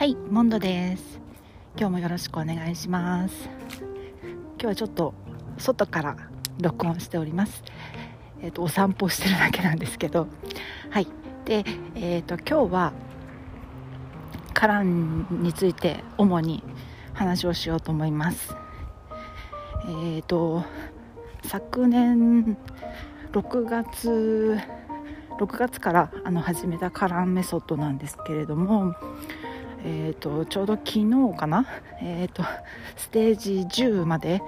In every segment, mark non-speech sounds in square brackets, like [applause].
はい、モンドです。今日もよろしくお願いします。今日はちょっと外から録音しております。えっ、とお散歩してるだけなんですけど、はい。で、えっ、と今日はカランについて主に話をしようと思います。えっ、と昨年6月6月からあの始めたカランメソッドなんですけれども、えー、とちょうど昨日かな、えー、とステージ10まで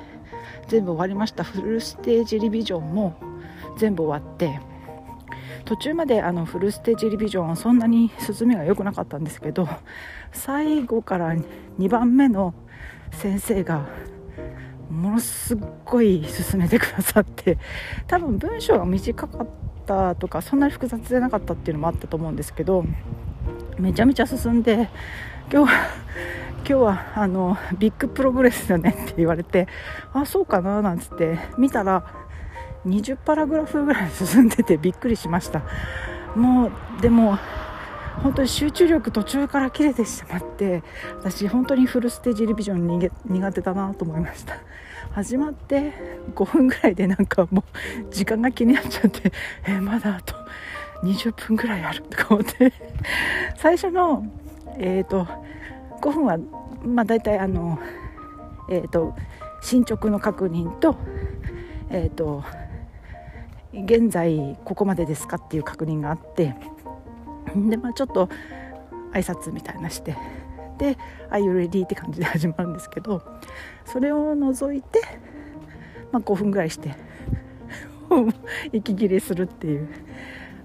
全部終わりました。フルステージリビジョンも全部終わって途中まであのフルステージリビジョンはそんなに進みが良くなかったんですけど最後から2番目の先生がものすごい進めてくださって多分文章が短かったとかそんなに複雑じゃなかったっていうのもあったと思うんですけどめちゃめちゃ進んで今日は今日はあの big progress だねって言われてあそうかななんつって見たら20パラグラフぐらい進んでてびっくりしました。もうでも本当に集中力途中から切れてしまって私本当に full stage revision 苦手だなと思いました。始まって5分ぐらいでなんかもう時間が気になっちゃってえまだと20分ぐらいあるとか思って。[laughs] 最初の、えーと、5分は、まあ、大体あの、えーと、進捗の確認と,、えーと現在ここまでですかっていう確認があって。で、まあ、ちょっと挨拶みたいなして。で「Are you ready?」って感じで始まるんですけど。それを除いて、まあ、5分ぐらいして。[laughs] 息切れするっていう。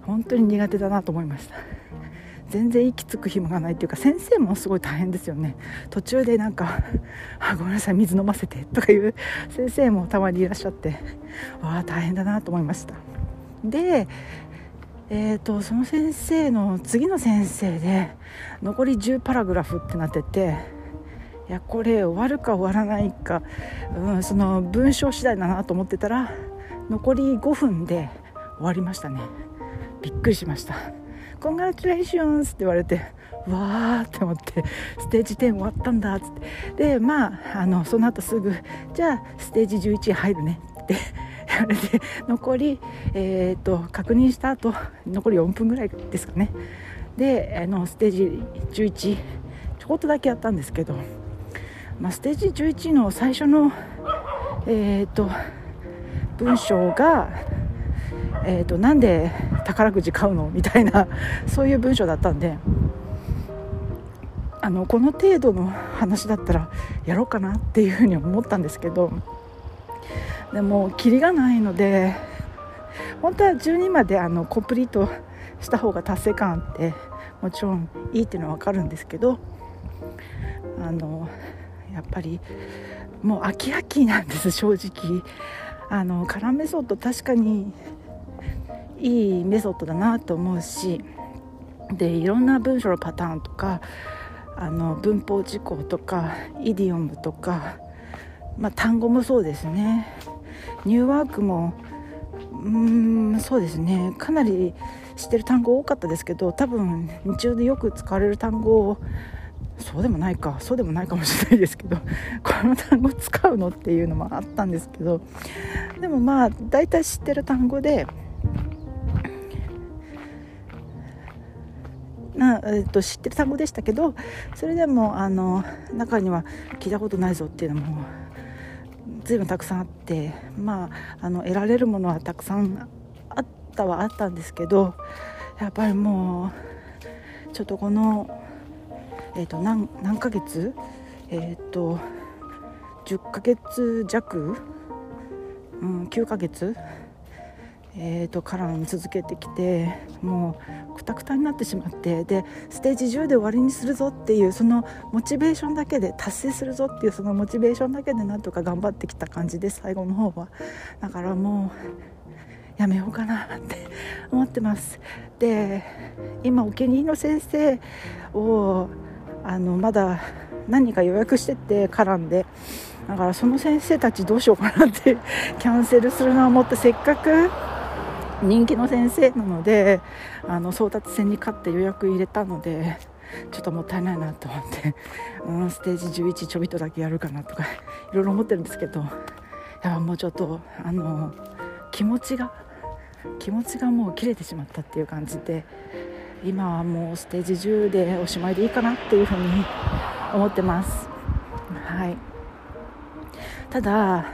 本当に苦手だなと思いました。全然息つく暇がないっていうか先生もすごい大変ですよね。途中でなんか「あごめんなさい水飲ませて」とかいう先生もたまにいらっしゃってわあ大変だなと思いました。でえーと、その先生の次の先生で残り10パラグラフってなってていやこれ終わるか終わらないか、うん、その文章次第だなと思ってたら残り5分で終わりましたね。びっくりしました「コングラチュレーションズ」って言われてわーって思ってステージ10終わったんだっつって。でまああのその後すぐ「じゃあステージ11入るね」って言われて残り、えーと、確認した後残り4分ぐらいですかね。であのステージ11ちょこっとだけやったんですけど、まあ、ステージ11の最初の、えーと、文章が、えーと「なんで宝くじ買うの?」みたいな [laughs] そういう文章だったんであのこの程度の話だったらやろうかなっていうふうに思ったんですけどでもキリがないので本当は12まであのコンプリートした方が達成感ってもちろんいいっていうのは分かるんですけどあのやっぱりもう飽き飽きなんです正直あのカラーメソッド確かにいいメソッドだなと思うしでいろんな文章のパターンとかあの文法事項とかイディオムとか、まあ、単語もそうですね。ニューワークもうーんそうですね。かなり知ってる単語多かったですけど多分日常でよく使われる単語をそうでもないかそうでもないかもしれないですけど [laughs] この単語使うのっていうのもあったんですけどでもまあ大体知ってる単語でな、えー、と知ってる単語でしたけどそれでもあの中には聞いたことないぞっていうのも随分たくさんあってまああの得られるものはたくさんあったはあったんですけどやっぱりもうちょっとこの、えー、と何何ヶ月えっ、と10ヶ月弱、うん、9ヶ月えーと、から続けてきてもうくたくたになってしまってでステージ10で終わりにするぞっていうそのモチベーションだけで達成するぞっていうそのモチベーションだけでなんとか頑張ってきた感じで最後の方は。だからもうやめようかなって [laughs] 思ってます。で今お気に入りの先生をあのまだ何か予約してて絡んでだからその先生たちどうしようかなって [laughs] キャンセルするのは思ってせっかく人気の先生なのであの争奪戦に勝って予約入れたのでちょっともったいないなと思って、うん、ステージ11ちょびっとだけやるかなとかいろいろ思ってるんですけどやっぱもうちょっとあの気持ちが気持ちがもう切れてしまったっていう感じで今はもうステージ10でおしまいでいいかなっていうふうに思ってます。はいただ、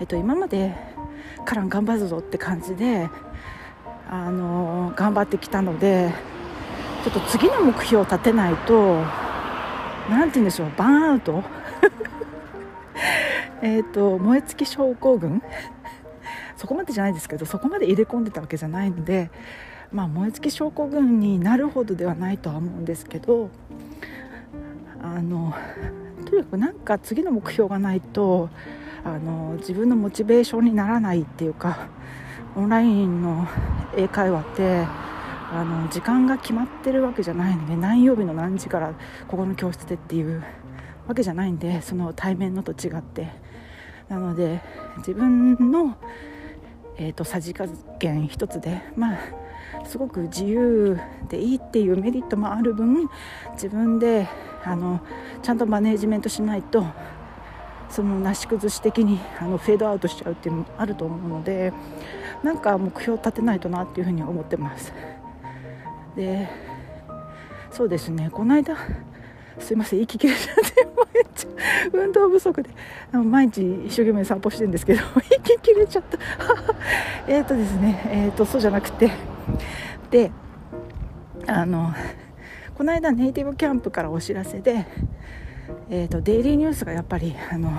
えっと、今までから頑張るぞって感じであの頑張ってきたのでちょっと次の目標を立てないと何て言うんでしょうバーンアウト。[laughs] えっと燃え尽き症候群。そこまでじゃないですけどそこまで入れ込んでたわけじゃないので、まあ、燃え尽き症候群になるほどではないとは思うんですけどあのとにかくなんか次の目標がないとあの自分のモチベーションにならないっていうかオンラインの英会話ってあの時間が決まってるわけじゃないので何曜日の何時からここの教室でっていうわけじゃないんでその対面のと違って。なので自分の、えーと、さじ加減一つでまあすごく自由でいいっていうメリットもある分自分であのちゃんとマネージメントしないとそのなし崩し的にあのフェードアウトしちゃうっていうのもあると思うのでなんか目標を立てないとなっていうふうに思ってます。でそうですねこの間すいません息切れちゃってもめっちゃ運動不足で毎日一生懸命散歩してるんですけど [laughs] 息切れちゃった [laughs] えっとですねえっ、ー、とそうじゃなくてであのこの間ネイティブキャンプからお知らせで、えーと、デイリーニュースがやっぱりあの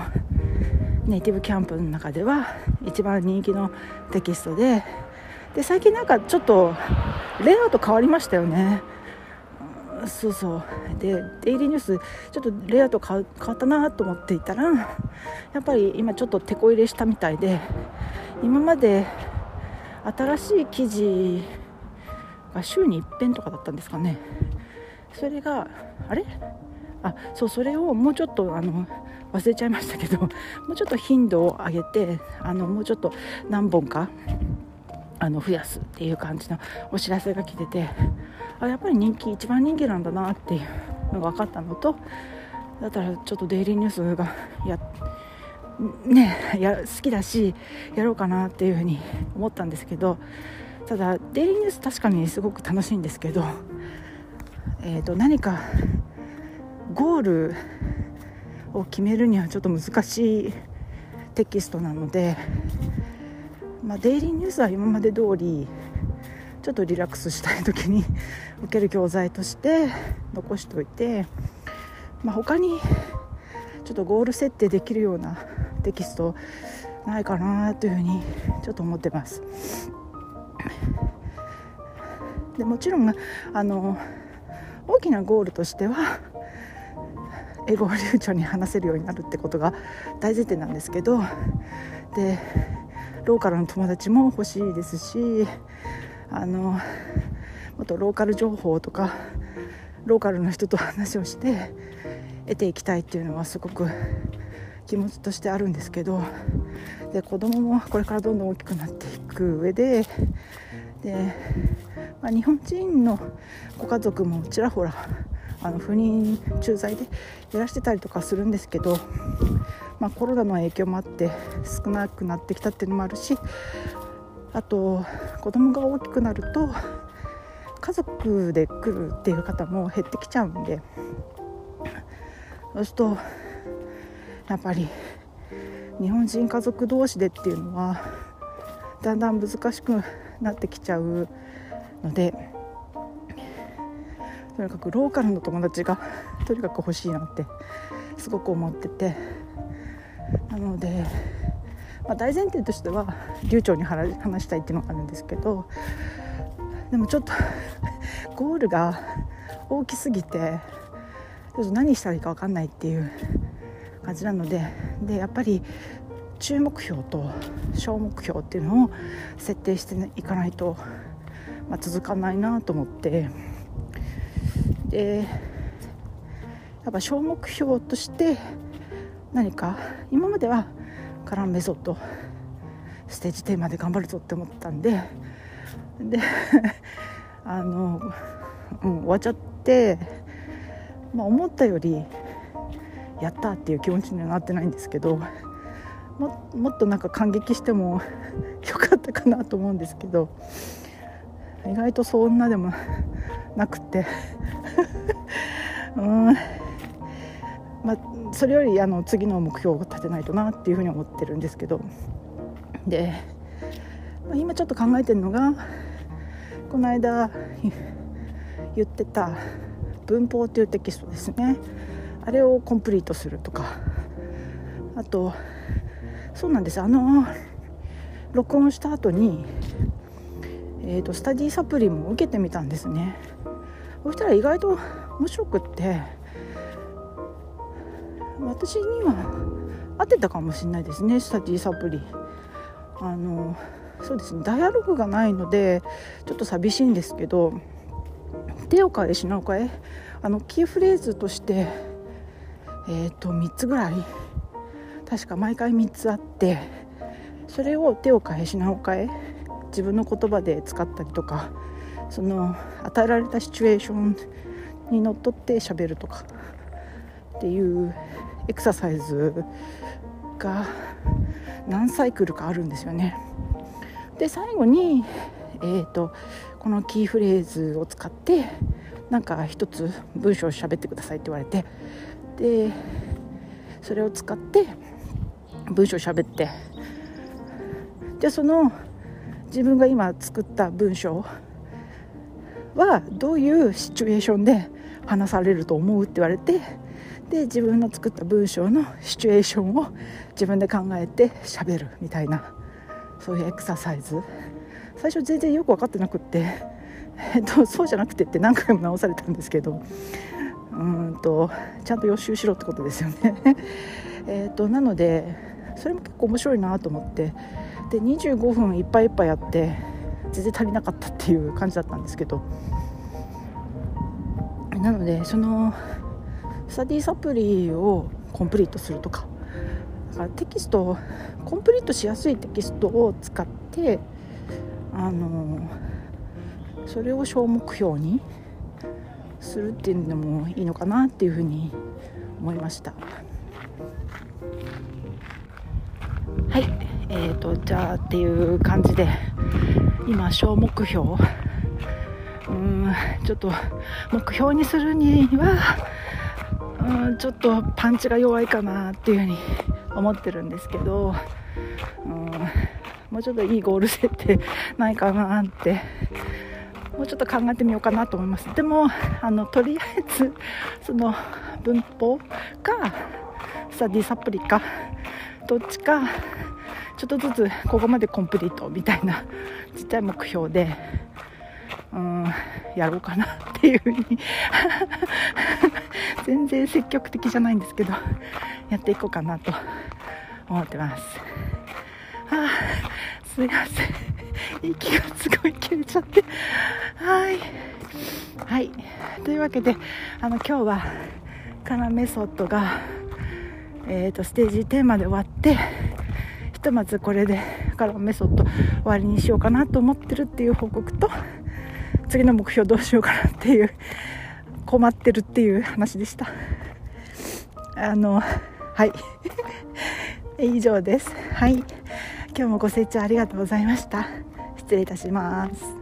ネイティブキャンプの中では一番人気のテキストでで最近なんかちょっとレイアウト変わりましたよね。そうそう。でデイリーニュースちょっとレイアウト変わったなと思っていたらやっぱり今ちょっと手こ入れしたみたいで今まで新しい記事が週に1遍とかだったんですかね。それがあれ？あそうそれをもうちょっとあの忘れちゃいましたけど [laughs] もうちょっと頻度を上げてあのもうちょっと何本かあの増やすっていう感じのお知らせが来ててあやっぱり人気一番人気なんだなっていうのが分かったのとだったらちょっとデイリーニュースがやねや好きだしやろうかなっていうふうに思ったんですけどただデイリーニュース確かにすごく楽しいんですけど、えー、と何かゴールを決めるにはちょっと難しいテキストなのでまあ、デイリーニュースは今まで通りちょっとリラックスしたい時に [laughs] 受ける教材として残しておいて、まあ、他にちょっとゴール設定できるようなテキストないかなというふうにちょっと思ってます。でもちろんあの大きなゴールとしては英語を流暢に話せるようになるってことが大前提なんですけどでローカルの友達も欲しいですしあのもっとローカル情報とかローカルの人と話をして得ていきたいっていうのはすごく気持ちとしてあるんですけどで子供もこれからどんどん大きくなっていく上でで、まあ、日本人のご家族もちらほらあの不妊駐在でいらしてたりとかするんですけど、まあ、コロナの影響もあって少なくなってきたっていうのもあるしあと子供が大きくなると家族で来るっていう方も減ってきちゃうんでそうするとやっぱり日本人家族同士でっていうのはだんだん難しくなってきちゃうので。とにかくローカルの友達がとにかく欲しいなってすごく思っててなので、まあ、大前提としては流暢に話したいっていうのがあるんですけどでもちょっとゴールが大きすぎてちょっと何したらいいか分かんないっていう感じなのででやっぱり中目標と小目標っていうのを設定していかないと、まあ、続かないなと思って。でやっぱ小目標として何か今まではカランメソッドステージテーマで頑張るぞって思ったんでで [laughs] あの、うん、終わっちゃってまあ、思ったよりやったっていう気持ちにはなってないんですけどももっとなんか感激しても [laughs] よかったかなと思うんですけど意外とそんなでもなくて。うん。まあそれよりあの次の目標を立てないとなっていうふうに思ってるんですけど。で、まあ、今ちょっと考えてるのがこの間言ってた文法っていうテキストですね。あれをコンプリートするとか。あとそうなんです。あの録音した後にえーと、スタディサプリも受けてみたんですね。そしたら意外と面白くって私には合ってたかもしれないですねスタディサプリ。あのそうですねダイアログがないのでちょっと寂しいんですけど手を変え品を変えあのキーフレーズとしてえっ、ー、と3つぐらい確か毎回3つあってそれを手を変え品を変え自分の言葉で使ったりとかその与えられたシチュエーションにのっとって喋るとかっていうエクササイズが何サイクルかあるんですよね。で最後に、えーと、このキーフレーズを使ってなんか一つ文章を喋ってくださいって言われてでそれを使って文章を喋ってでその自分が今作った文章はどういうシチュエーションで話されると思うって言われてで自分の作った文章のシチュエーションを自分で考えて喋るみたいなそういうエクササイズ。最初全然よく分かってなくって、えっと、そうじゃなくてって何回も直されたんですけどうんとちゃんと予習しろってことですよね。[laughs] えっとなのでそれも結構面白いなと思ってで25分いっぱいいっぱいやって全然足りなかったっていう感じだったんですけどなのでそのスタディサプリをコンプリートするとかだからテキストコンプリートしやすいテキストを使ってあのそれを小目標にするっていうのもいいのかなっていうふうに思いました。はい。えーと、じゃあっていう感じで今小目標。うん。ちょっと目標にするにはうんちょっとパンチが弱いかなっていうふうに思ってるんですけどうんもうちょっといいゴール設定ないかなってもうちょっと考えてみようかなと思います。でもあのとりあえずその文法かスタディサプリかどっちかちょっとずつここまでコンプリートみたいなちっちゃい目標でうんやろうかなっていうふうに。[laughs] 全然積極的じゃないんですけどやっていこうかなと思ってます。あすいません。息がすごい切れちゃって。はい。はい。というわけであの今日はカナメソッドがえーとステージテーマで終わってひとまずこれでからメソッド終わりにしようかなと思ってるっていう報告と次の目標どうしようかなっていう困ってるっていう話でした。あのはい。[laughs] 以上です。はい。今日もご清聴ありがとうございました。失礼いたします。